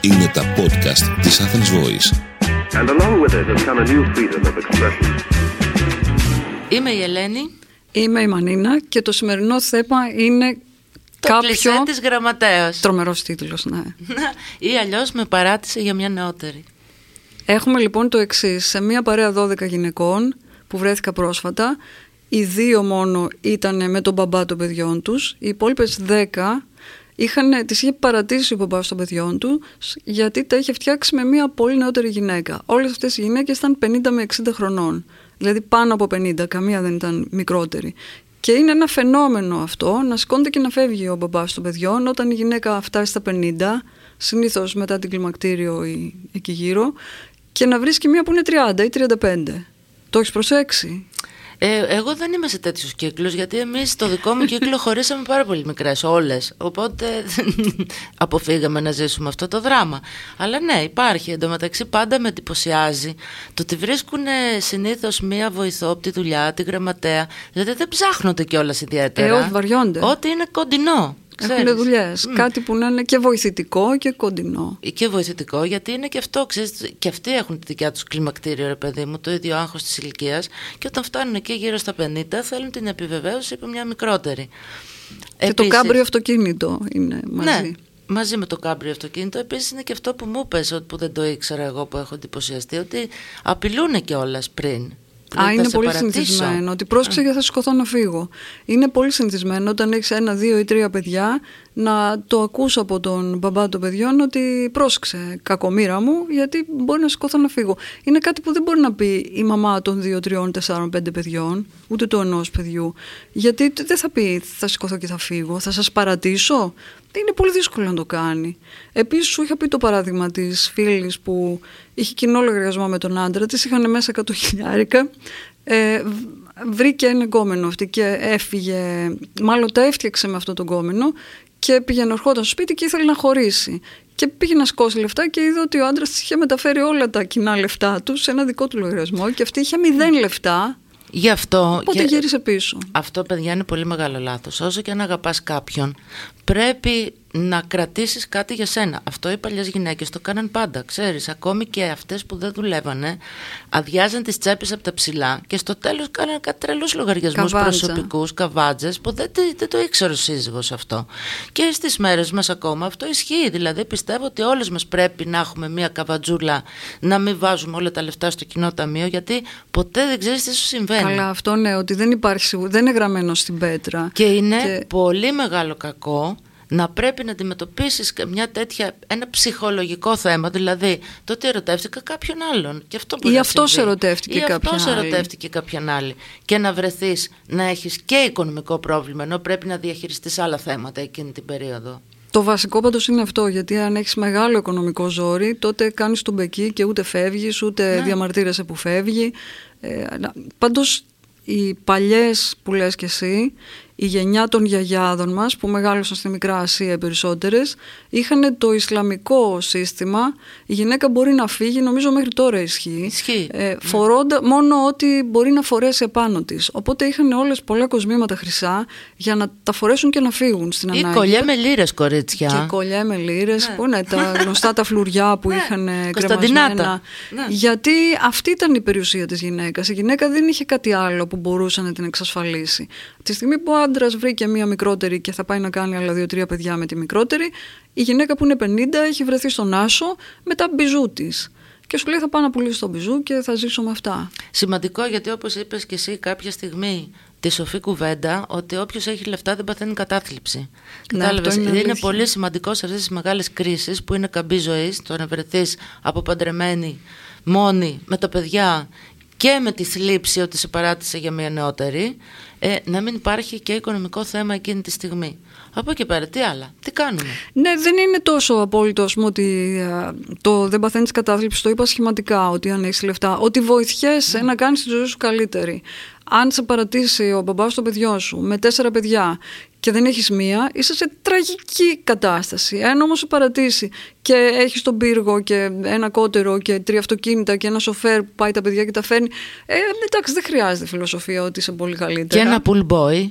Είναι τα podcast της Athens Voice. And along with it has come a new freedom of expression. Είμαι η Ελένη, Είμαι η Μανίνα και το σημερινό θέμα είναι το κάποιο... κλισέ της γραμματέας. Τρομερός τίτλος, ναι. Ή αλλιώς με παράτησε για μια νεότερη. Έχουμε λοιπόν το εξής. Σε μία παρέα 12 γυναικών που βρέθηκα πρόσφατα, οι δύο μόνο ήταν με τον μπαμπά των παιδιών τους, οι υπόλοιπες 10 είχαν, τις είχε παρατήσει ο μπαμπάς των παιδιών του γιατί τα είχε φτιάξει με μία πολύ νεότερη γυναίκα. Όλες αυτές οι γυναίκες ήταν 50 με 60 χρονών, δηλαδή πάνω από 50, καμία δεν ήταν μικρότερη. Και είναι ένα φαινόμενο αυτό να σηκώνεται και να φεύγει ο μπαμπάς των παιδιών όταν η γυναίκα φτάσει στα 50, συνήθως μετά την κλιμακτήριο ή εκεί γύρω, και να βρίσκει μία που είναι 30 ή 35. Το έχεις προσέξει; Ε, εγώ δεν είμαι σε τέτοιους κύκλους, γιατί εμείς στο δικό μου κύκλο χωρίσαμε πάρα πολύ μικρές, όλες. Οπότε αποφύγαμε να ζήσουμε αυτό το δράμα. Αλλά ναι, υπάρχει. Εν τω μεταξύ, πάντα με εντυπωσιάζει το ότι βρίσκουν συνήθως μία βοηθό από τη δουλειά, τη γραμματέα. Δηλαδή δεν ψάχνονται κιόλας ιδιαίτερα. Ε, όχι, βαριώνται. Ότι είναι κοντινό. Έχουν δουλειές. Κάτι που να είναι και βοηθητικό και κοντινό. Και βοηθητικό, γιατί είναι και αυτό, ξέρεις, και αυτοί έχουν τη δικιά τους κλιμακτήριο, ρε παιδί μου, το ίδιο άγχος της ηλικίας. Και όταν φτάνουν εκεί γύρω στα 50, θέλουν την επιβεβαίωση από μια μικρότερη. Και το κάμπριο αυτοκίνητο είναι μαζί. Ναι, μαζί με το κάμπριο αυτοκίνητο. Επίσης είναι και αυτό που μου είπε, που δεν το ήξερα εγώ που έχω εντυπωσιαστεί, ότι απειλούν κιόλας πριν. Α, είναι πολύ συνηθισμένο. Ότι πρόσεξε γιατί θα σηκωθώ να φύγω. Είναι πολύ συνηθισμένο όταν έχεις ένα, δύο ή τρία παιδιά να το ακούς από τον μπαμπά των παιδιών ότι πρόσεξε κακομήρα μου γιατί μπορεί να σηκωθώ να φύγω. Είναι κάτι που δεν μπορεί να πει η μαμά των δύο, τριών, τεσσάρων, πέντε παιδιών, ούτε το ενός παιδιού. Γιατί δεν θα πει θα σηκωθώ και θα φύγω, θα σας παρατήσω. Είναι πολύ δύσκολο να το κάνει. Επίσης, σου είχα πει το παράδειγμα της φίλης που είχε κοινό λογαριασμό με τον άντρα της, είχαν μέσα 100 χιλιάρικα. Ε, βρήκε ένα γκόμενο αυτή και έφυγε, μάλλον τα έφτιαξε με αυτό το γκόμενο και πήγαινε ερχόταν στο σπίτι και ήθελε να χωρίσει. Και πήγε να σκώσει λεφτά και είδε ότι ο άντρας της είχε μεταφέρει όλα τα κοινά λεφτά του σε ένα δικό του λογαριασμό και αυτή είχε μηδέν λεφτά. Γι' αυτό. Οπότε και... γύρισε πίσω. Αυτό, παιδιά, είναι πολύ μεγάλο λάθος. Όσο και αν αγαπάς κάποιον, πρέπει να κρατήσεις κάτι για σένα. Αυτό οι παλιές γυναίκες το κάναν πάντα. Ξέρεις, ακόμη και αυτές που δεν δουλεύανε, αδειάζαν τις τσέπες από τα ψηλά και στο τέλος κάναν κάτι τρελούς λογαριασμούς προσωπικούς, καβάτζε, που δεν, δεν το ήξερε ο σύζυγος αυτό. Και στις μέρες μας ακόμα αυτό ισχύει. Δηλαδή, πιστεύω ότι όλες μας πρέπει να έχουμε μία καβατζούλα, να μην βάζουμε όλα τα λεφτά στο κοινό ταμείο, γιατί ποτέ δεν ξέρεις τι σου συμβαίνει. Καλά, αυτό ναι, ότι δεν υπάρχει, δεν είναι γραμμένο στην πέτρα. Και είναι και... πολύ μεγάλο κακό να πρέπει να αντιμετωπίσεις μια τέτοια, ένα ψυχολογικό θέμα, δηλαδή το ότι ερωτεύτηκα κάποιον άλλον. Και αυτό ή αυτός ερωτεύτηκε ή κάποιον αυτός ερωτεύτηκε κάποιον άλλη. Και να βρεθείς να έχεις και οικονομικό πρόβλημα, ενώ πρέπει να διαχειριστείς άλλα θέματα εκείνη την περίοδο. Το βασικό πάντως είναι αυτό, γιατί αν έχεις μεγάλο οικονομικό ζόρι, τότε κάνεις τον μπεκί και ούτε φεύγεις, ούτε ναι. διαμαρτύρεσαι που φεύγει. Ε, Πάντως, οι παλιές που λες και εσύ, η γενιά των γιαγιάδων μας που μεγάλωσαν στη Μικρά Ασία οι περισσότερες είχαν το Ισλαμικό σύστημα. Η γυναίκα μπορεί να φύγει νομίζω μέχρι τώρα ισχύει, ισχύει. Ε, φορώντα μόνο ό,τι μπορεί να φορέσει επάνω της. Οπότε είχαν όλες πολλά κοσμήματα χρυσά για να τα φορέσουν και να φύγουν στην ανάγκη ή κολλιέ με λίρες κορίτσια. Και κολλιέ με λίρες ναι. που είναι τα γνωστά τα φλουριά που ναι. είχαν κρεμασμένα. Ναι. γιατί αυτή ήταν η περιουσία της γυναίκας. Η γυναίκα δεν είχε κάτι άλλο που μπορούσε να την εξασφαλίσει. Τη στιγμή που άντρας βρήκε μία μικρότερη και θα πάει να κάνει άλλα δύο-τρία παιδιά με τη μικρότερη, η γυναίκα που είναι 50 έχει βρεθεί στον άσο με τα μπιζού της. Και σου λέει θα πάω να πουλήσω το μπιζού και θα ζήσω με αυτά. Σημαντικό γιατί όπως είπες και εσύ κάποια στιγμή τη σοφή κουβέντα ότι όποιος έχει λεφτά δεν παθαίνει κατάθλιψη. Ναι, Κατάλαβες; είναι, είναι πολύ σημαντικό σε αυτές τις μεγάλες κρίσεις που είναι καμπή ζωής, το να βρεθείς αποπαντρεμένη, μόνη, με τα παιδιά και με τη θλίψη ότι σε παράτησε για μια νεότερη, ε, να μην υπάρχει και οικονομικό θέμα εκείνη τη στιγμή. Από εκεί πέρα, τι άλλα, τι κάνουμε; Ναι, δεν είναι τόσο απόλυτο πούμε, ότι το δεν παθαίνεις κατάθλιψη. Το είπα σχηματικά ότι αν έχεις λεφτά, ότι βοηθιέσαι να κάνεις τη ζωή σου καλύτερη. Αν σε παρατήσει ο μπαμπάς των παιδιών σου με τέσσερα παιδιά και δεν έχεις μία, είσαι σε τραγική κατάσταση. Αν όμως σε παρατήσει και έχεις τον πύργο και ένα κότερο και τρία αυτοκίνητα και ένα σοφέρ που πάει τα παιδιά και τα φέρνει, ε, εντάξει δεν χρειάζεται φιλοσοφία ότι είσαι πολύ καλύτερα. Και ένα pool boy.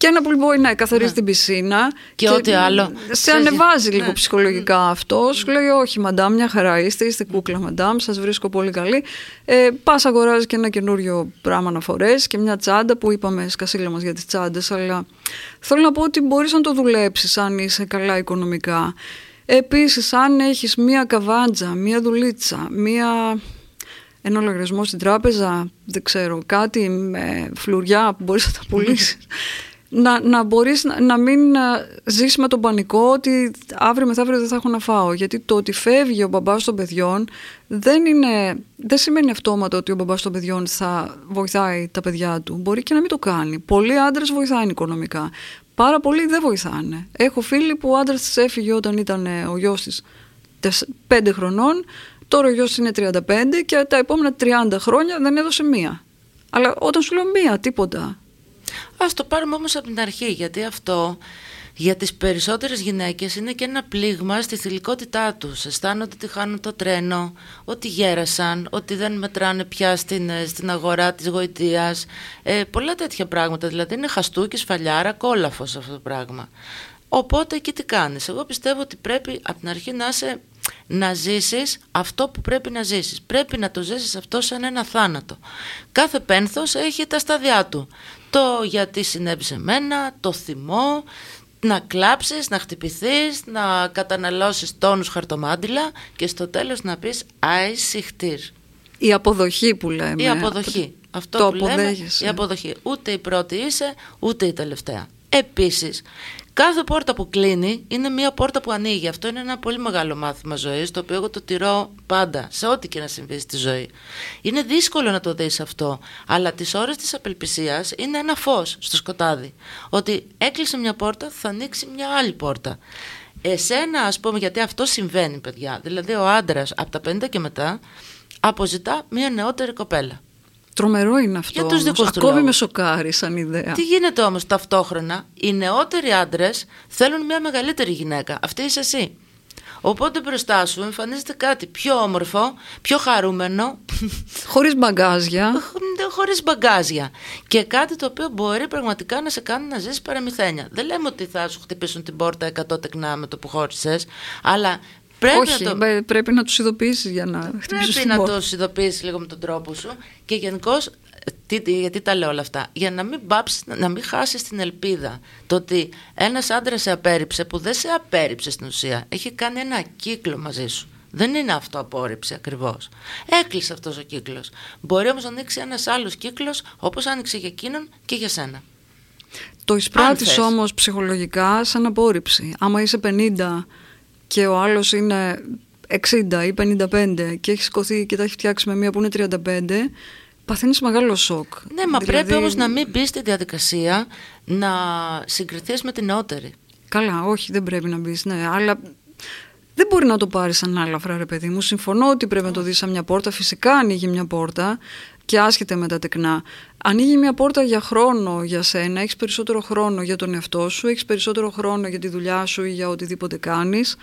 Και ένα που μπορεί να καθαρίζει ναι. την πισίνα. Και, και ό,τι άλλο. Σε ανεβάζει λίγο ναι. ψυχολογικά αυτό. Σου λέει, Όχι, μαντάμ, μια χαρά είστε, είστε κούκλα, μαντάμ, σας βρίσκω πολύ καλή. Ε, Πας αγοράζεις και ένα καινούριο πράγμα να φορέσει και μια τσάντα που είπαμε σκασίλα μας για τις τσάντες. Αλλά θέλω να πω ότι μπορείς να το δουλέψεις αν είσαι καλά οικονομικά. Επίσης, αν έχεις μία καβάντζα, μία δουλίτσα, μία ένα λογαριασμό στην τράπεζα, δεν ξέρω, κάτι με φλουριά που μπορείς να τα πουλήσεις. να, να μπορείς να, να μην ζεις με τον πανικό ότι αύριο μεθαύριο δεν θα έχω να φάω. Γιατί το ότι φεύγει ο μπαμπάς των παιδιών δεν, είναι, δεν σημαίνει αυτόματα ότι ο μπαμπάς των παιδιών θα βοηθάει τα παιδιά του. Μπορεί και να μην το κάνει. Πολλοί άντρες βοηθάνε οικονομικά. Πάρα πολλοί δεν βοηθάνε. Έχω φίλοι που ο άντρας της έφυγε όταν ήταν ο γιος της 5 χρονών Τώρα ο γιος είναι 35 και τα επόμενα 30 χρόνια δεν έδωσε μία. Αλλά όταν σου λέω μία, τίποτα. Ας το πάρουμε όμως από την αρχή, γιατί αυτό για τις περισσότερες γυναίκες είναι και ένα πλήγμα στη θηλυκότητά τους. Αισθάνονται ότι χάνουν το τρένο, ότι γέρασαν, ότι δεν μετράνε πια στην, ε, στην αγορά της γοητείας. Ε, πολλά τέτοια πράγματα, δηλαδή είναι χαστούκι, σφαλιάρα, κόλαφος αυτό το πράγμα. Οπότε εκεί τι κάνεις. Εγώ πιστεύω ότι πρέπει από την αρχή να είσαι να ζήσεις αυτό που πρέπει να ζήσεις. Πρέπει να το ζήσεις αυτό σαν ένα θάνατο. Κάθε πένθος έχει τα στάδια του. Το γιατί συνέβη σε μένα, το θυμό, να κλάψεις, να χτυπηθείς, να καταναλώσεις τόνους χαρτομάντιλα και στο τέλος να πεις «Άι συχτήρ». Η αποδοχή που λέμε. Η αποδοχή. Αυτό το που λέμε, η αποδοχή. Ούτε η πρώτη είσαι, ούτε η τελευταία. Επίσης, Κάθε πόρτα που κλείνει είναι μία πόρτα που ανοίγει. Αυτό είναι ένα πολύ μεγάλο μάθημα ζωής, το οποίο εγώ το τηρώ πάντα, σε ό,τι και να συμβεί στη ζωή. Είναι δύσκολο να το δεις αυτό, αλλά τις ώρες της απελπισίας είναι ένα φως στο σκοτάδι. Ότι έκλεισε μια πόρτα, θα ανοίξει μια άλλη πόρτα. Εσένα, ας πούμε, γιατί αυτό συμβαίνει, παιδιά. Δηλαδή, ο άντρας από τα 50 και μετά αποζητά μια νεότερη κοπέλα. Τρομερό είναι αυτό. Για τους όμως. Ακόμη με σοκάρει σαν ιδέα. Τι γίνεται όμως ταυτόχρονα. Οι νεότεροι άντρες θέλουν μια μεγαλύτερη γυναίκα. Αυτή είσαι εσύ. Οπότε μπροστά σου εμφανίζεται κάτι πιο όμορφο, πιο χαρούμενο. Χωρίς μπαγκάζια. Χωρίς μπαγκάζια. Και κάτι το οποίο μπορεί πραγματικά να σε κάνει να ζήσει παραμυθένια. Δεν λέμε ότι θα σου χτυπήσουν την πόρτα 100 τεκνά με το που χώρισες, αλλά Πρέπει Όχι, να το... πρέπει να τους ειδοποιήσεις για να χτυπήσεις. Πρέπει να τους ειδοποιήσεις λίγο με τον τρόπο σου. Και γενικώ, γιατί τα λέω όλα αυτά, για να μην, πάψεις, να μην χάσεις την ελπίδα. Το ότι ένας άντρας σε απέρριψε, που δεν σε απέρριψε στην ουσία, έχει κάνει ένα κύκλο μαζί σου. Δεν είναι αυτό απόρριψη ακριβώς. Έκλεισε αυτός ο κύκλος. Μπορεί όμως να ανοίξει ένας άλλος κύκλος, όπως άνοιξε για εκείνον και για σένα. Το εισπράττεις όμως ψυχολογικά σαν απόρριψη. Άμα είσαι 50 και ο άλλος είναι 60 ή 55 και έχει σηκωθεί και τα έχει φτιάξει με μία που είναι 35, παθαίνεις μεγάλο σοκ. Ναι, μα δηλαδή... πρέπει όμως να μην μπεις στη διαδικασία να συγκριθείς με την νεότερη. Καλά, όχι, δεν πρέπει να μπεις, ναι, αλλά δεν μπορεί να το πάρεις σαν άλλα ρε παιδί μου. Συμφωνώ ότι πρέπει να το δεις σαν μια πόρτα. Φυσικά ανοίγει μια πόρτα και άσχεται με τα τεκνά. Ανοίγει μια πόρτα για χρόνο για σένα, έχεις περισσότερο χρόνο για τον εαυτό σου, έχεις περισσότερο χρόνο για τη δουλειά σου ή για οτιδήποτε κάνεις.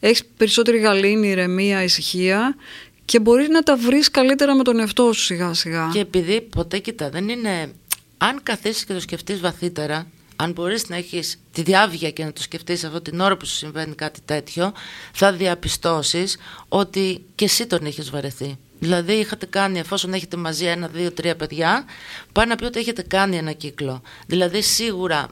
Έχεις περισσότερη γαλήνη, ηρεμία, ησυχία και μπορείς να τα βρεις καλύτερα με τον εαυτό σου σιγά σιγά. Και επειδή ποτέ κοιτά, δεν είναι. Αν καθίσεις και το σκεφτείς βαθύτερα, αν μπορείς να έχεις τη διάβγεια και να το σκεφτείς αυτό την ώρα που σου συμβαίνει κάτι τέτοιο, θα διαπιστώσεις ότι και εσύ τον έχεις βαρεθεί. Δηλαδή είχατε κάνει, εφόσον έχετε μαζί ένα, δύο, τρία παιδιά, πάει να πει ότι έχετε κάνει ένα κύκλο. Δηλαδή σίγουρα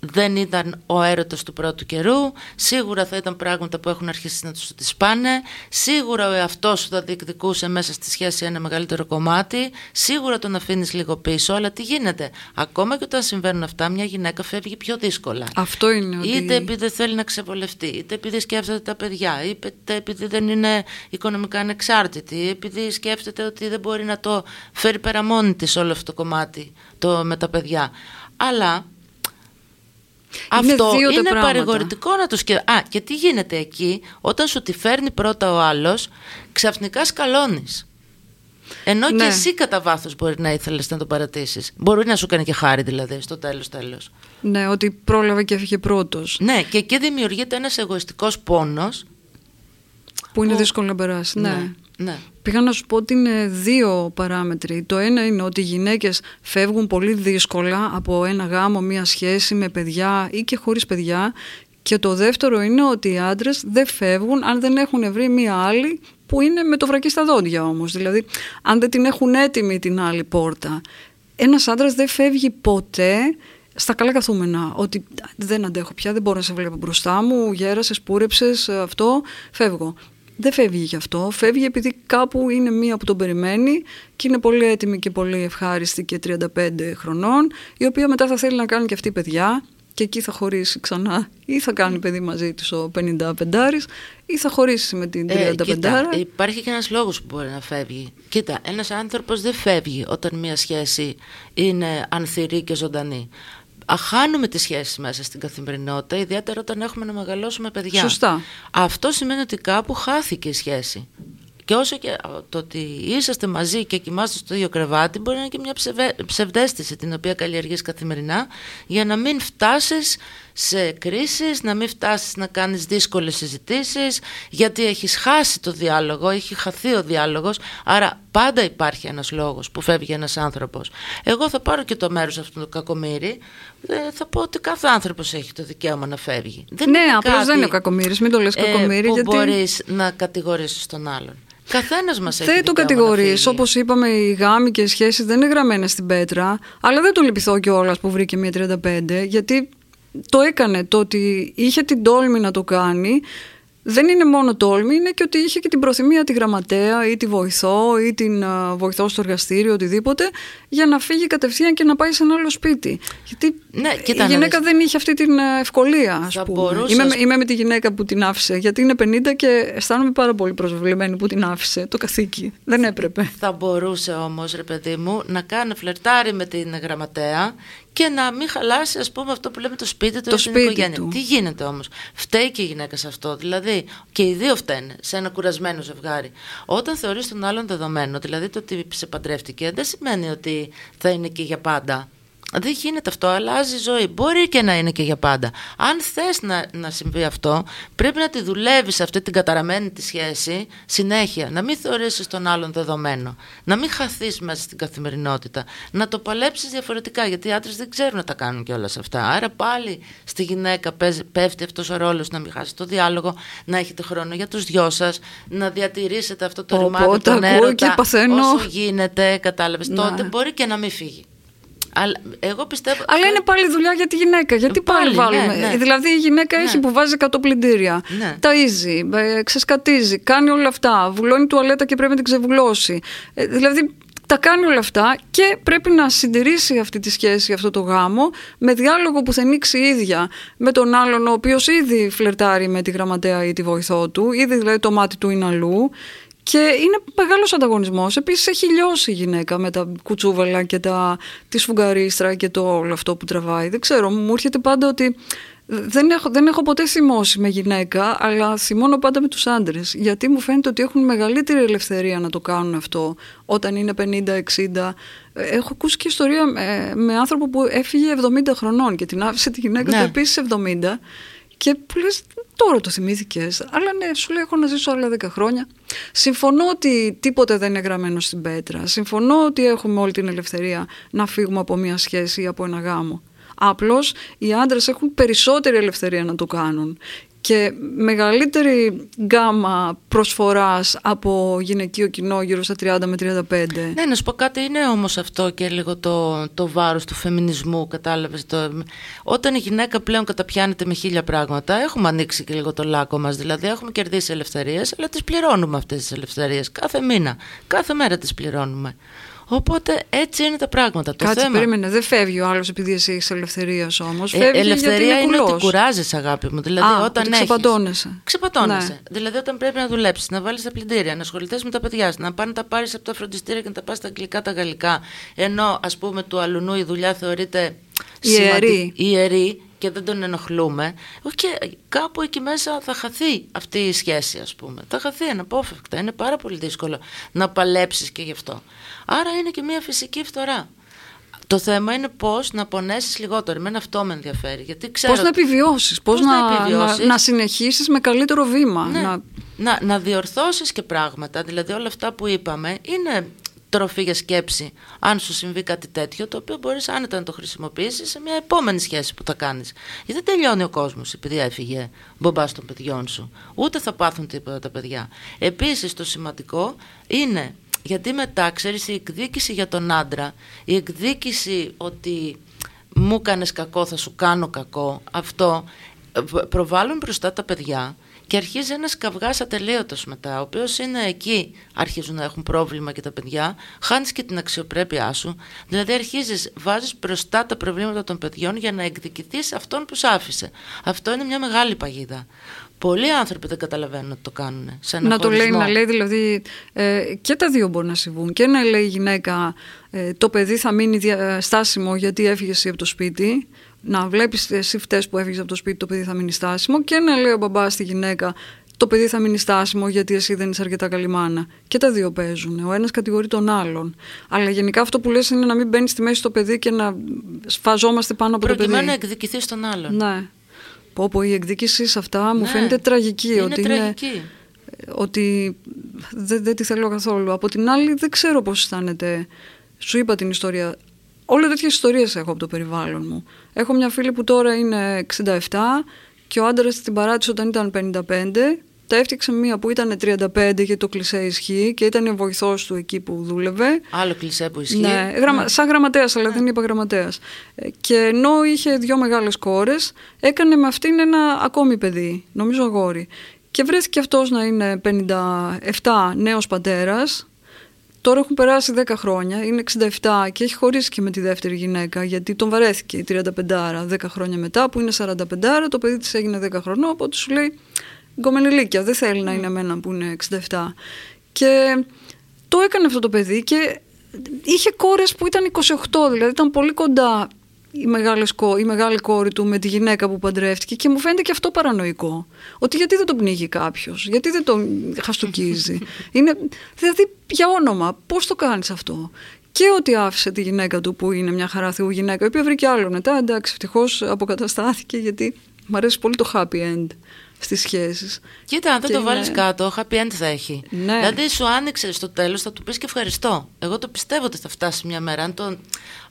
δεν ήταν ο έρωτος του πρώτου καιρού, σίγουρα θα ήταν πράγματα που έχουν αρχίσει να τους τις πάνε, σίγουρα ο εαυτός σου θα διεκδικούσε μέσα στη σχέση ένα μεγαλύτερο κομμάτι, σίγουρα τον αφήνεις λίγο πίσω, αλλά τι γίνεται. Ακόμα και όταν συμβαίνουν αυτά, μια γυναίκα φεύγει πιο δύσκολα. Αυτό είναι ότι... Είτε επειδή θέλει να ξεβολευτεί, είτε επειδή σκέφτεται τα παιδιά, είτε επειδή δεν είναι οικονομικά ανεξάρτητη, επειδή σκέφτεται ότι δεν μπορεί να το φέρει πέρα μόνη της όλο αυτό το κομμάτι το, με τα παιδιά. Αλλά αυτό είναι, είναι παρηγορητικό να το σκεφτεί. Α, και τι γίνεται εκεί, όταν σου τη φέρνει πρώτα ο άλλος, ξαφνικά σκαλώνεις. Ενώ και ναι. εσύ κατά βάθος μπορεί να ήθελες να το παρατήσεις. Μπορεί να σου κάνει και χάρη δηλαδή στο τέλος τέλος. Ναι, ότι πρόλαβε και έφυγε πρώτος. Ναι, και εκεί δημιουργείται ένας εγωιστικός πόνος. Που είναι δύσκολο να περάσει. Ναι. ναι. Ναι. Πήγα να σου πω ότι είναι δύο παράμετροι. Το ένα είναι ότι οι γυναίκες φεύγουν πολύ δύσκολα από ένα γάμο, μία σχέση με παιδιά ή και χωρίς παιδιά. Και το δεύτερο είναι ότι οι άντρες δεν φεύγουν αν δεν έχουν βρει μία άλλη που είναι με το βρακί στα δόντια όμως. Δηλαδή, αν δεν την έχουν έτοιμη την άλλη πόρτα. Ένας άντρας δεν φεύγει ποτέ στα καλά καθούμενα. Ότι δεν αντέχω πια, δεν μπορώ να σε βλέπω μπροστά μου, γέρασες, πούρεψες, αυτό, φεύγω. Δεν φεύγει γι' αυτό. Φεύγει επειδή κάπου είναι μία που τον περιμένει και είναι πολύ έτοιμη και πολύ ευχάριστη και 35 χρονών, η οποία μετά θα θέλει να κάνει και αυτή παιδιά και εκεί θα χωρίσει ξανά. Ή θα κάνει παιδί μαζί της ο 55 ή θα χωρίσει με την 35 ε, κοίτα, υπάρχει και ένας λόγος που μπορεί να φεύγει. Κοίτα ένας άνθρωπος δεν φεύγει όταν μια σχέση είναι ανθυρή και ζωντανή χάνουμε τις σχέσεις μέσα στην καθημερινότητα, ιδιαίτερα όταν έχουμε να μεγαλώσουμε παιδιά. Σωστά. Αυτό σημαίνει ότι κάπου χάθηκε η σχέση. Και όσο και το ότι είσαστε μαζί και κοιμάστε στο ίδιο κρεβάτι μπορεί να είναι και μια ψευδέστηση την οποία καλλιεργείς καθημερινά για να μην φτάσεις σε κρίσεις, να μην φτάσεις να κάνεις δύσκολες συζητήσεις γιατί έχεις χάσει το διάλογο, έχει χαθεί ο διάλογος άρα πάντα υπάρχει ένας λόγος που φεύγει ένας άνθρωπος. Εγώ θα πάρω και το μέρος αυτού του κακομύρι ε, θα πω ότι κάθε άνθρωπος έχει το δικαίωμα να φεύγει. Δεν ναι, απλώς δεν είναι ο κακομύρης, μην το λες κακομύρι. Ε, που γιατί... μπορείς να κατηγορήσεις τον άλλον. Καθένας μας έχει. Δεν το κατηγορείς. Όπως είπαμε, οι γάμοι και οι σχέσεις δεν είναι γραμμένες στην πέτρα. Αλλά δεν το λυπηθώ κιόλας που βρήκε μία 35, γιατί το έκανε. Το ότι είχε την τόλμη να το κάνει δεν είναι μόνο τόλμη, είναι και ότι είχε και την προθυμία τη γραμματέα ή τη βοηθό ή την βοηθό στο εργαστήριο, οτιδήποτε, για να φύγει κατευθείαν και να πάει σε ένα άλλο σπίτι. Γιατί ναι, η γυναίκα δεν είχε αυτή την ευκολία, ας πούμε. Είμαι, είμαι με τη γυναίκα που την άφησε, γιατί είναι 50 και αισθάνομαι πάρα πολύ προσβεβλημένη που την άφησε το καθήκη. Δεν έπρεπε. Θα μπορούσε όμως, ρε παιδί μου, να κάνει φλερτάρι με την γραμματέα και να μην χαλάσει, ας πούμε, αυτό που λέμε το σπίτι του το σπίτι οικογένεια. Του. Τι γίνεται όμως; Φταίει και η γυναίκα σε αυτό. Δηλαδή, και οι δύο φταίνε σε ένα κουρασμένο ζευγάρι. Όταν θεωρείς τον άλλον δεδομένο, δηλαδή το ότι σε παντρεύτηκε, δεν σημαίνει ότι θα είναι και για πάντα. Δεν γίνεται αυτό, αλλάζει η ζωή. Μπορεί και να είναι και για πάντα. Αν θες να, να συμβεί αυτό, πρέπει να τη δουλεύεις αυτή την καταραμένη τη σχέση συνέχεια. Να μην θεωρήσεις τον άλλον δεδομένο. Να μην χαθείς μέσα στην καθημερινότητα. Να το παλέψεις διαφορετικά. Γιατί οι άντρες δεν ξέρουν να τα κάνουν και όλα αυτά. Άρα πάλι στη γυναίκα πέφτει αυτός ο ρόλος να μην χάσει το διάλογο, να έχετε χρόνο για τους δυο σας, να διατηρήσετε αυτό το ρημάδι των έρωτα όσο γίνεται. Κατάλαβες. Τότε μπορεί και να μην φύγει. Αλλά, εγώ πιστεύω... Αλλά είναι πάλι δουλειά για τη γυναίκα. Γιατί πάλι, πάλι βάλουμε. Ναι, ναι. Δηλαδή η γυναίκα ναι. έχει που βάζει 100 πλυντήρια. Ναι. Ταΐζει, ε, ξεσκατίζει, κάνει όλα αυτά. Βουλώνει τουαλέτα και πρέπει να την ξεβουλώσει. Ε, δηλαδή τα κάνει όλα αυτά και πρέπει να συντηρήσει αυτή τη σχέση, αυτό το γάμο, με διάλογο που θα ανοίξει η ίδια με τον άλλον, ο οποίος ήδη φλερτάρει με τη γραμματέα ή τη βοηθό του, ήδη δηλαδή το μάτι του είναι αλλού και είναι μεγάλος ανταγωνισμός. Επίσης, έχει λιώσει η γυναίκα με τα κουτσούβαλα και τα, τη σφουγγαρίστρα και το όλο αυτό που τραβάει. Δεν ξέρω, μου έρχεται πάντα ότι δεν έχω, δεν έχω ποτέ θυμώσει με γυναίκα, αλλά θυμώνω πάντα με τους άντρες. Γιατί μου φαίνεται ότι έχουν μεγαλύτερη ελευθερία να το κάνουν αυτό όταν είναι 50-60. Έχω ακούσει και ιστορία με, με, άνθρωπο που έφυγε 70 χρονών και την άφησε τη γυναίκα ναι. του επίσης 70 και που λες, τώρα το θυμήθηκες. Αλλά ναι, σου λέει: Έχω να ζήσω άλλα 10 χρόνια. Συμφωνώ ότι τίποτε δεν είναι γραμμένο στην πέτρα. Συμφωνώ ότι έχουμε όλη την ελευθερία να φύγουμε από μια σχέση ή από ένα γάμο. Απλώς οι άντρες έχουν περισσότερη ελευθερία να το κάνουν και μεγαλύτερη γκάμα προσφοράς από γυναικείο κοινό γύρω στα 30 με 35. Ναι, να σου πω κάτι, είναι όμως αυτό και λίγο το, το βάρος του φεμινισμού, κατάλαβες. Το, όταν η γυναίκα πλέον καταπιάνεται με χίλια πράγματα, έχουμε ανοίξει και λίγο το λάκκο μας, δηλαδή έχουμε κερδίσει ελευθερίες, αλλά τις πληρώνουμε αυτές τις ελευθερίες κάθε μήνα, κάθε μέρα τις πληρώνουμε. Οπότε έτσι είναι τα πράγματα. Το Κάτσε, θέμα... περίμενε. Δεν φεύγει ο άλλος επειδή εσύ έχει ελευθερίας όμως. Ε, ελευθερία είναι, είναι ότι κουράζει, αγάπη μου. Δηλαδή, Α, όταν ότι ξεπατώνεσαι. Ξεπατώνεσαι. Ναι. Δηλαδή, όταν πρέπει να δουλέψεις, να βάλεις τα πλυντήρια, να ασχοληθείς με τα παιδιά να πάνε να τα πάρεις από τα φροντιστήρια και να τα πας στα αγγλικά, τα γαλλικά. Ενώ, ας πούμε, του αλουνού η δουλειά θεωρείται ιερή. ιερή και δεν τον ενοχλούμε, και κάπου εκεί μέσα θα χαθεί αυτή η σχέση, ας πούμε. Θα χαθεί αναπόφευκτα. Είναι πάρα πολύ δύσκολο να παλέψεις και γι' αυτό. Άρα είναι και μια φυσική φθορά. Το θέμα είναι πώς να πονέσεις λιγότερο. Εμένα αυτό με ενδιαφέρει. Γιατί ξέρω... Πώς να επιβιώσεις, πώς να, να, να συνεχίσεις με καλύτερο βήμα. Ναι. Να... να, να διορθώσεις και πράγματα, δηλαδή όλα αυτά που είπαμε είναι τροφή για σκέψη. Αν σου συμβεί κάτι τέτοιο το οποίο μπορείς άνετα να το χρησιμοποιήσεις σε μια επόμενη σχέση που θα κάνεις. Γιατί δεν τελειώνει ο κόσμος επειδή έφυγε μπομπά των παιδιών σου. Ούτε θα πάθουν τίποτα τα παιδιά. Επίσης το σημαντικό είναι γιατί μετά ξέρεις η εκδίκηση για τον άντρα η εκδίκηση ότι μου έκανε κακό θα σου κάνω κακό αυτό ε, προβάλλουν μπροστά τα παιδιά και αρχίζει ένας καυγάς ατελείωτος μετά, ο οποίος είναι εκεί, αρχίζουν να έχουν πρόβλημα και τα παιδιά, χάνεις και την αξιοπρέπειά σου. Δηλαδή, αρχίζεις, βάζεις μπροστά τα προβλήματα των παιδιών για να εκδικηθείς αυτόν που σ' άφησε. Αυτό είναι μια μεγάλη παγίδα. Πολλοί άνθρωποι δεν καταλαβαίνουν ότι το κάνουν. Σε να το λέει, να λέει δηλαδή ε, και τα δύο μπορεί να συμβούν. Και να λέει η γυναίκα ε, το παιδί θα μείνει στάσιμο γιατί έφυγε από το σπίτι να βλέπεις εσύ φταίει που έφυγες από το σπίτι, το παιδί θα μείνει στάσιμο και να λέει ο μπαμπάς στη γυναίκα, το παιδί θα μείνει στάσιμο γιατί εσύ δεν είσαι αρκετά καλή μάνα. Και τα δύο παίζουν. Ο ένας κατηγορεί τον άλλον. Αλλά γενικά αυτό που λες είναι να μην μπαίνεις στη μέση στο παιδί και να σφαζόμαστε πάνω από το παιδί. Προκειμένου να εκδικηθείς τον άλλον. Ναι. Πω, πω η εκδίκηση σε αυτά μου ναι. φαίνεται τραγική. Είναι ότι τραγική. Είναι, ότι δεν, δεν τη θέλω καθόλου. Από την άλλη δεν ξέρω πώς αισθάνεται. Σου είπα την ιστορία Όλες τέτοιες ιστορίες έχω από το περιβάλλον μου. Έχω μια φίλη που τώρα είναι 67 και ο άντρας την παράτησε όταν ήταν 55. Τα έφτιαξε μία που ήταν 35 γιατί το κλισέ ισχύει και ήταν βοηθός του εκεί που δούλευε. Άλλο κλισέ που ισχύει. Ναι, γραμμα... σαν γραμματέας, αλλά ναι. δεν είπα γραμματέας. Ε, και ενώ είχε δύο μεγάλες κόρες, έκανε με αυτήν ένα ακόμη παιδί, νομίζω αγόρι. Και βρέθηκε αυτός να είναι 57 νέος πατέρας, Τώρα έχουν περάσει 10 χρόνια, είναι 67 και έχει χωρίσει και με τη δεύτερη γυναίκα γιατί τον βαρέθηκε η 35 10 χρόνια μετά που είναι 45 το παιδί της έγινε 10 χρονών οπότε σου λέει γκομενιλίκια, δεν θέλει να είναι εμένα που είναι 67 και το έκανε αυτό το παιδί και είχε κόρες που ήταν 28 δηλαδή ήταν πολύ κοντά η μεγάλη, η μεγάλη κόρη του με τη γυναίκα που παντρεύτηκε και μου φαίνεται και αυτό παρανοϊκό. Ότι γιατί δεν τον πνίγει κάποιος, γιατί δεν τον χαστοκίζει. Είναι, δηλαδή, για όνομα, πώς το κάνεις αυτό; Και ότι άφησε τη γυναίκα του που είναι μια χαρά θεού γυναίκα, η οποία βρήκε άλλο μετά. Εντάξει, ευτυχώς αποκαταστάθηκε γιατί μου αρέσει πολύ το happy end στις σχέσεις. Κοίτα, αν δεν το βάλεις κάτω, happy end θα έχει. Ναι. Δηλαδή, σου άνοιξε στο τέλος, θα του πεις και ευχαριστώ. Εγώ το πιστεύω ότι θα φτάσει μια μέρα. Αν το,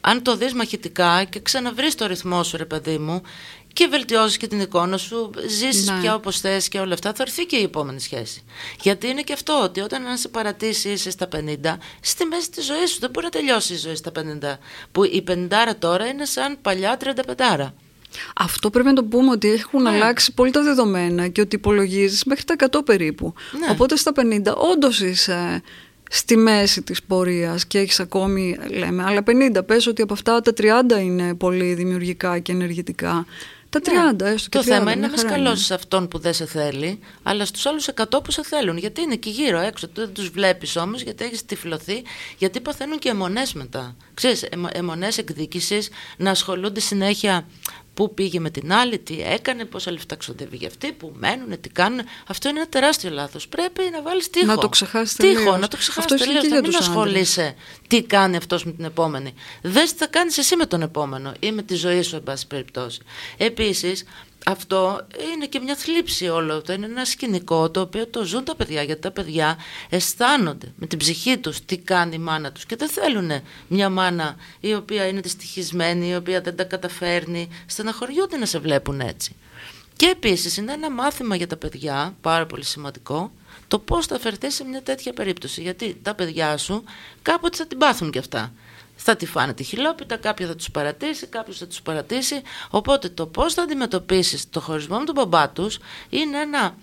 αν το δεις μαχητικά και ξαναβρεις το ρυθμό σου, ρε παιδί μου, και βελτιώσεις και την εικόνα σου, ζήσεις ναι. πια όπως θες και όλα αυτά, θα έρθει και η επόμενη σχέση. Γιατί είναι και αυτό, ότι όταν αν σε παρατήσει είσαι στα 50, στη μέση της ζωής σου δεν μπορεί να τελειώσει η ζωή στα 50. Που η 50 τώρα είναι σαν παλιά 35. Αυτό πρέπει να το πούμε ότι έχουν ναι. αλλάξει πολύ τα δεδομένα και ότι υπολογίζεις μέχρι τα 100 περίπου. Ναι. Οπότε στα 50 όντως είσαι στη μέση της πορείας και έχεις ακόμη, λέμε, άλλα 50. Πες ότι από αυτά τα 30 είναι πολύ δημιουργικά και ενεργητικά. Τα 30, ναι. έστω και Το θέμα είναι να μην σκαλώσεις αυτόν που δεν σε θέλει, αλλά στους άλλους 100 που σε θέλουν. Γιατί είναι εκεί γύρω έξω. Δεν τους βλέπεις όμως, γιατί έχεις τυφλωθεί, γιατί παθαίνουν και αιμονές μετά. Ξέρεις, αιμονές εκδίκησης να ασχολούνται συνέχεια Πού πήγε με την άλλη, τι έκανε, πόσα λεφτά ξοδεύει για αυτή, πού μένουν, τι κάνουν. Αυτό είναι ένα τεράστιο λάθος. Πρέπει να βάλεις τείχο. Να το ξεχάσεις Τείχο, να το ξεχάσεις τελείως. Να μην ασχολείσαι τι κάνει αυτός με την επόμενη. Δες τι θα κάνεις εσύ με τον επόμενο ή με τη ζωή σου, εν πάση περιπτώσει. Επίσης, αυτό είναι και μια θλίψη όλο αυτό. Είναι ένα σκηνικό το οποίο το ζουν τα παιδιά. Γιατί τα παιδιά αισθάνονται με την ψυχή τους τι κάνει η μάνα τους και δεν θέλουν μια μάνα η οποία είναι δυστυχισμένη, η οποία δεν τα καταφέρνει. Στεναχωριούνται να σε βλέπουν έτσι. Και επίσης είναι ένα μάθημα για τα παιδιά, πάρα πολύ σημαντικό, το πώς θα φερθεί σε μια τέτοια περίπτωση. Γιατί τα παιδιά σου κάποτε θα την πάθουν κι αυτά θα τη φάνε τη χιλόπιτα, κάποιο θα τους παρατήσει, κάποιος θα τους παρατήσει. Οπότε το πώς θα αντιμετωπίσεις το χωρισμό με τον μπαμπά τους είναι ένα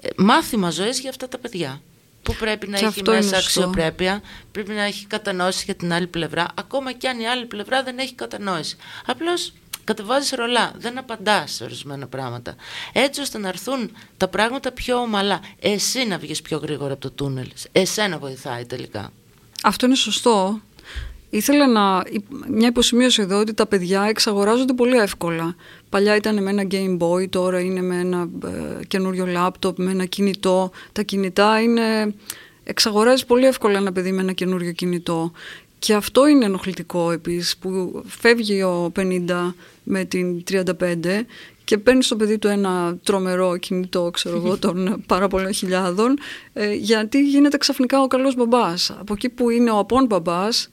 ε, μάθημα ζωής για αυτά τα παιδιά. Που πρέπει να έχει μέσα αξιοπρέπεια, πρέπει να έχει κατανόηση για την άλλη πλευρά, ακόμα και αν η άλλη πλευρά δεν έχει κατανόηση. Απλώς κατεβάζεις ρολά, δεν απαντάς σε ορισμένα πράγματα. Έτσι ώστε να έρθουν τα πράγματα πιο ομαλά. Εσύ να βγεις πιο γρήγορα από το τούνελ. Εσένα βοηθάει τελικά. Αυτό είναι σωστό. Ήθελα να. Μια υποσημείωση εδώ ότι τα παιδιά εξαγοράζονται πολύ εύκολα. Παλιά ήταν με ένα Game Boy, τώρα είναι με ένα ε, καινούριο λάπτοπ, με ένα κινητό. Τα κινητά είναι. Εξαγοράζεις πολύ εύκολα ένα παιδί με ένα καινούριο κινητό. Και αυτό είναι ενοχλητικό επίσης που φεύγει ο 50 με την 35 και παίρνει στο παιδί του ένα τρομερό κινητό, ξέρω εγώ, των πάρα πολλών χιλιάδων, ε, γιατί γίνεται ξαφνικά ο καλός μπαμπάς. Από εκεί που είναι ο απόν μπαμπάς,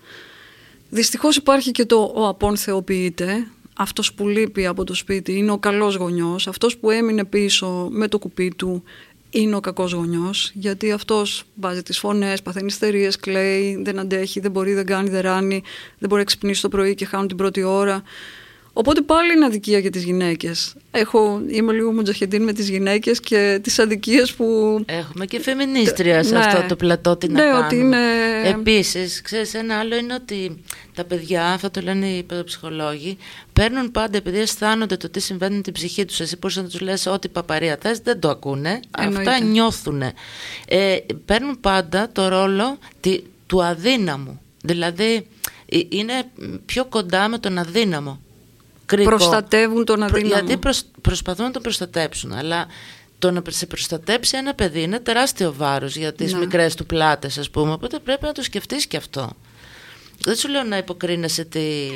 δυστυχώς υπάρχει και το ο απόν θεοποιείται, αυτός που λείπει από το σπίτι είναι ο καλός γονιός, αυτός που έμεινε πίσω με το κουπί του είναι ο κακός γονιός, γιατί αυτός βάζει τις φωνές, παθαίνει ιστερίες, κλαίει, δεν αντέχει, δεν μπορεί, δεν κάνει, δεν ράνει, δεν μπορεί να ξυπνήσει το πρωί και χάνουν την πρώτη ώρα. Οπότε πάλι είναι αδικία για τις γυναίκες. Έχω, είμαι λίγο μουτζαχεντίν με τις γυναίκες και τις αδικίες που... Έχουμε και φεμινίστρια σε ναι. αυτό το πλατό τι ναι, να ότι είναι... Επίσης, ξέρεις, ένα άλλο είναι ότι τα παιδιά, αυτό το λένε οι παιδοψυχολόγοι, παίρνουν πάντα επειδή αισθάνονται το τι συμβαίνει την ψυχή τους. Εσύ μπορείς να τους λες ό,τι παπαρία θες, δεν το ακούνε. Εννοείται. Αυτά νιώθουν. Ε, παίρνουν πάντα το ρόλο του αδύναμου. Δηλαδή, ε, είναι πιο κοντά με τον αδύναμο κρίκο. Προστατεύουν τον αδύναμο. Γιατί προσπαθούν να τον προστατέψουν. Αλλά το να σε προστατέψει ένα παιδί είναι τεράστιο βάρος για τις ναι. μικρές του πλάτες, ας πούμε. Οπότε πρέπει να το σκεφτείς και αυτό. Δεν σου λέω να υποκρίνεσαι τη,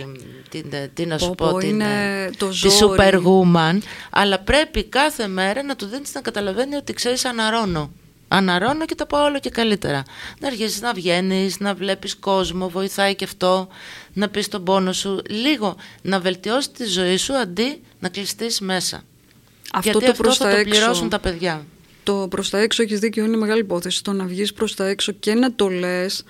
τη, τι να σου πω, την, ε, το τη superwoman, αλλά πρέπει κάθε μέρα να του δίνεις να καταλαβαίνει ότι ξέρεις αναρώνω αναρώνω και τα πάω όλο και καλύτερα. Να αρχίσει να βγαίνεις, να βλέπεις κόσμο, βοηθάει και αυτό, να πεις τον πόνο σου. Λίγο να βελτιώσεις τη ζωή σου αντί να κλειστείς μέσα. Αυτό Γιατί το αυτό θα το πληρώσουν τα παιδιά. Το προς τα έξω έχεις δίκιο, είναι μεγάλη υπόθεση. Το να βγεις προς τα έξω και να το λες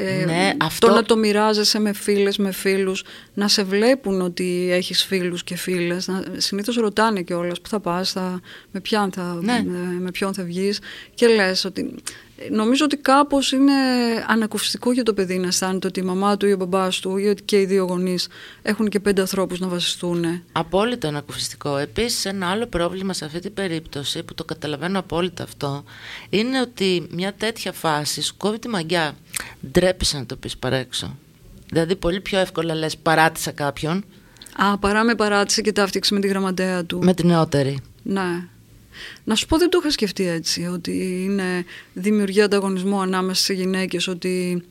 ε, ναι, αυτό... Το να το μοιράζεσαι με φίλες, με φίλους, να σε βλέπουν ότι έχεις φίλους και φίλες. Να, συνήθως ρωτάνε κιόλας που θα πας, θα, με, ποιον θα, ναι. με, με ποιον θα βγεις και λες ότι Νομίζω ότι κάπως είναι ανακουφιστικό για το παιδί να αισθάνεται ότι η μαμά του ή ο μπαμπάς του ή ότι και οι δύο γονείς έχουν και πέντε ανθρώπους να βασιστούν. Απόλυτα ανακουφιστικό. Επίσης ένα άλλο πρόβλημα σε αυτή την περίπτωση που το καταλαβαίνω απόλυτα αυτό είναι ότι μια τέτοια φάση σου κόβει τη μαγιά. Ντρέπεσαι να το πεις παρέξω. Δηλαδή πολύ πιο εύκολα λες παράτησα κάποιον. Α, παρά με παράτησε και ταύτιξε με τη γραμματέα του. Με την νεότερη. Ναι. Να σου πω δεν το είχα σκεφτεί έτσι, ότι είναι δημιουργία ανταγωνισμού ανάμεσα σε γυναίκες, ότι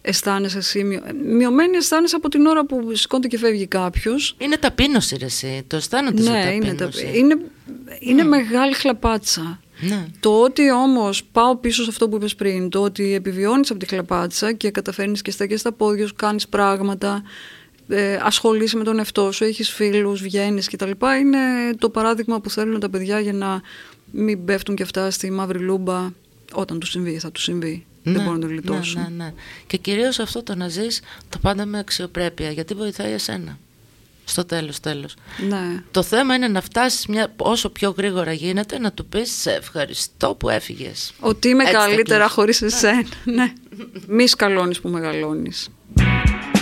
αισθάνεσαι εσύ, μειωμένη αισθάνεσαι από την ώρα που σηκώνεται και φεύγει κάποιος. Είναι ταπείνωση ρε εσύ, το αισθάνονται ναι, ταπείνωση. Είναι, είναι, είναι mm. μεγάλη χλαπάτσα. Ναι. Το ότι όμως πάω πίσω σε αυτό που είπες πριν, το ότι επιβιώνεις από τη χλαπάτσα και καταφέρνεις και στέκεις στα πόδια σου, κάνεις πράγματα, ε, ασχολείσαι με τον εαυτό σου, έχεις φίλους, βγαίνεις κτλ. Είναι το παράδειγμα που θέλουν τα παιδιά για να μην πέφτουν και αυτά στη μαύρη λούμπα όταν του συμβεί, θα του συμβεί. Ναι, Δεν μπορούν να το γλιτώσουν. Ναι, ναι, ναι. Και κυρίως αυτό το να ζεις το πάντα με αξιοπρέπεια, γιατί βοηθάει εσένα. Στο τέλος, τέλος. Ναι. Το θέμα είναι να φτάσεις μια, όσο πιο γρήγορα γίνεται να του πεις σε ευχαριστώ που έφυγες. Ότι είμαι Έτσι καλύτερα χωρίς ναι. εσένα. ναι. Μη σκαλώνεις που μεγαλώνεις.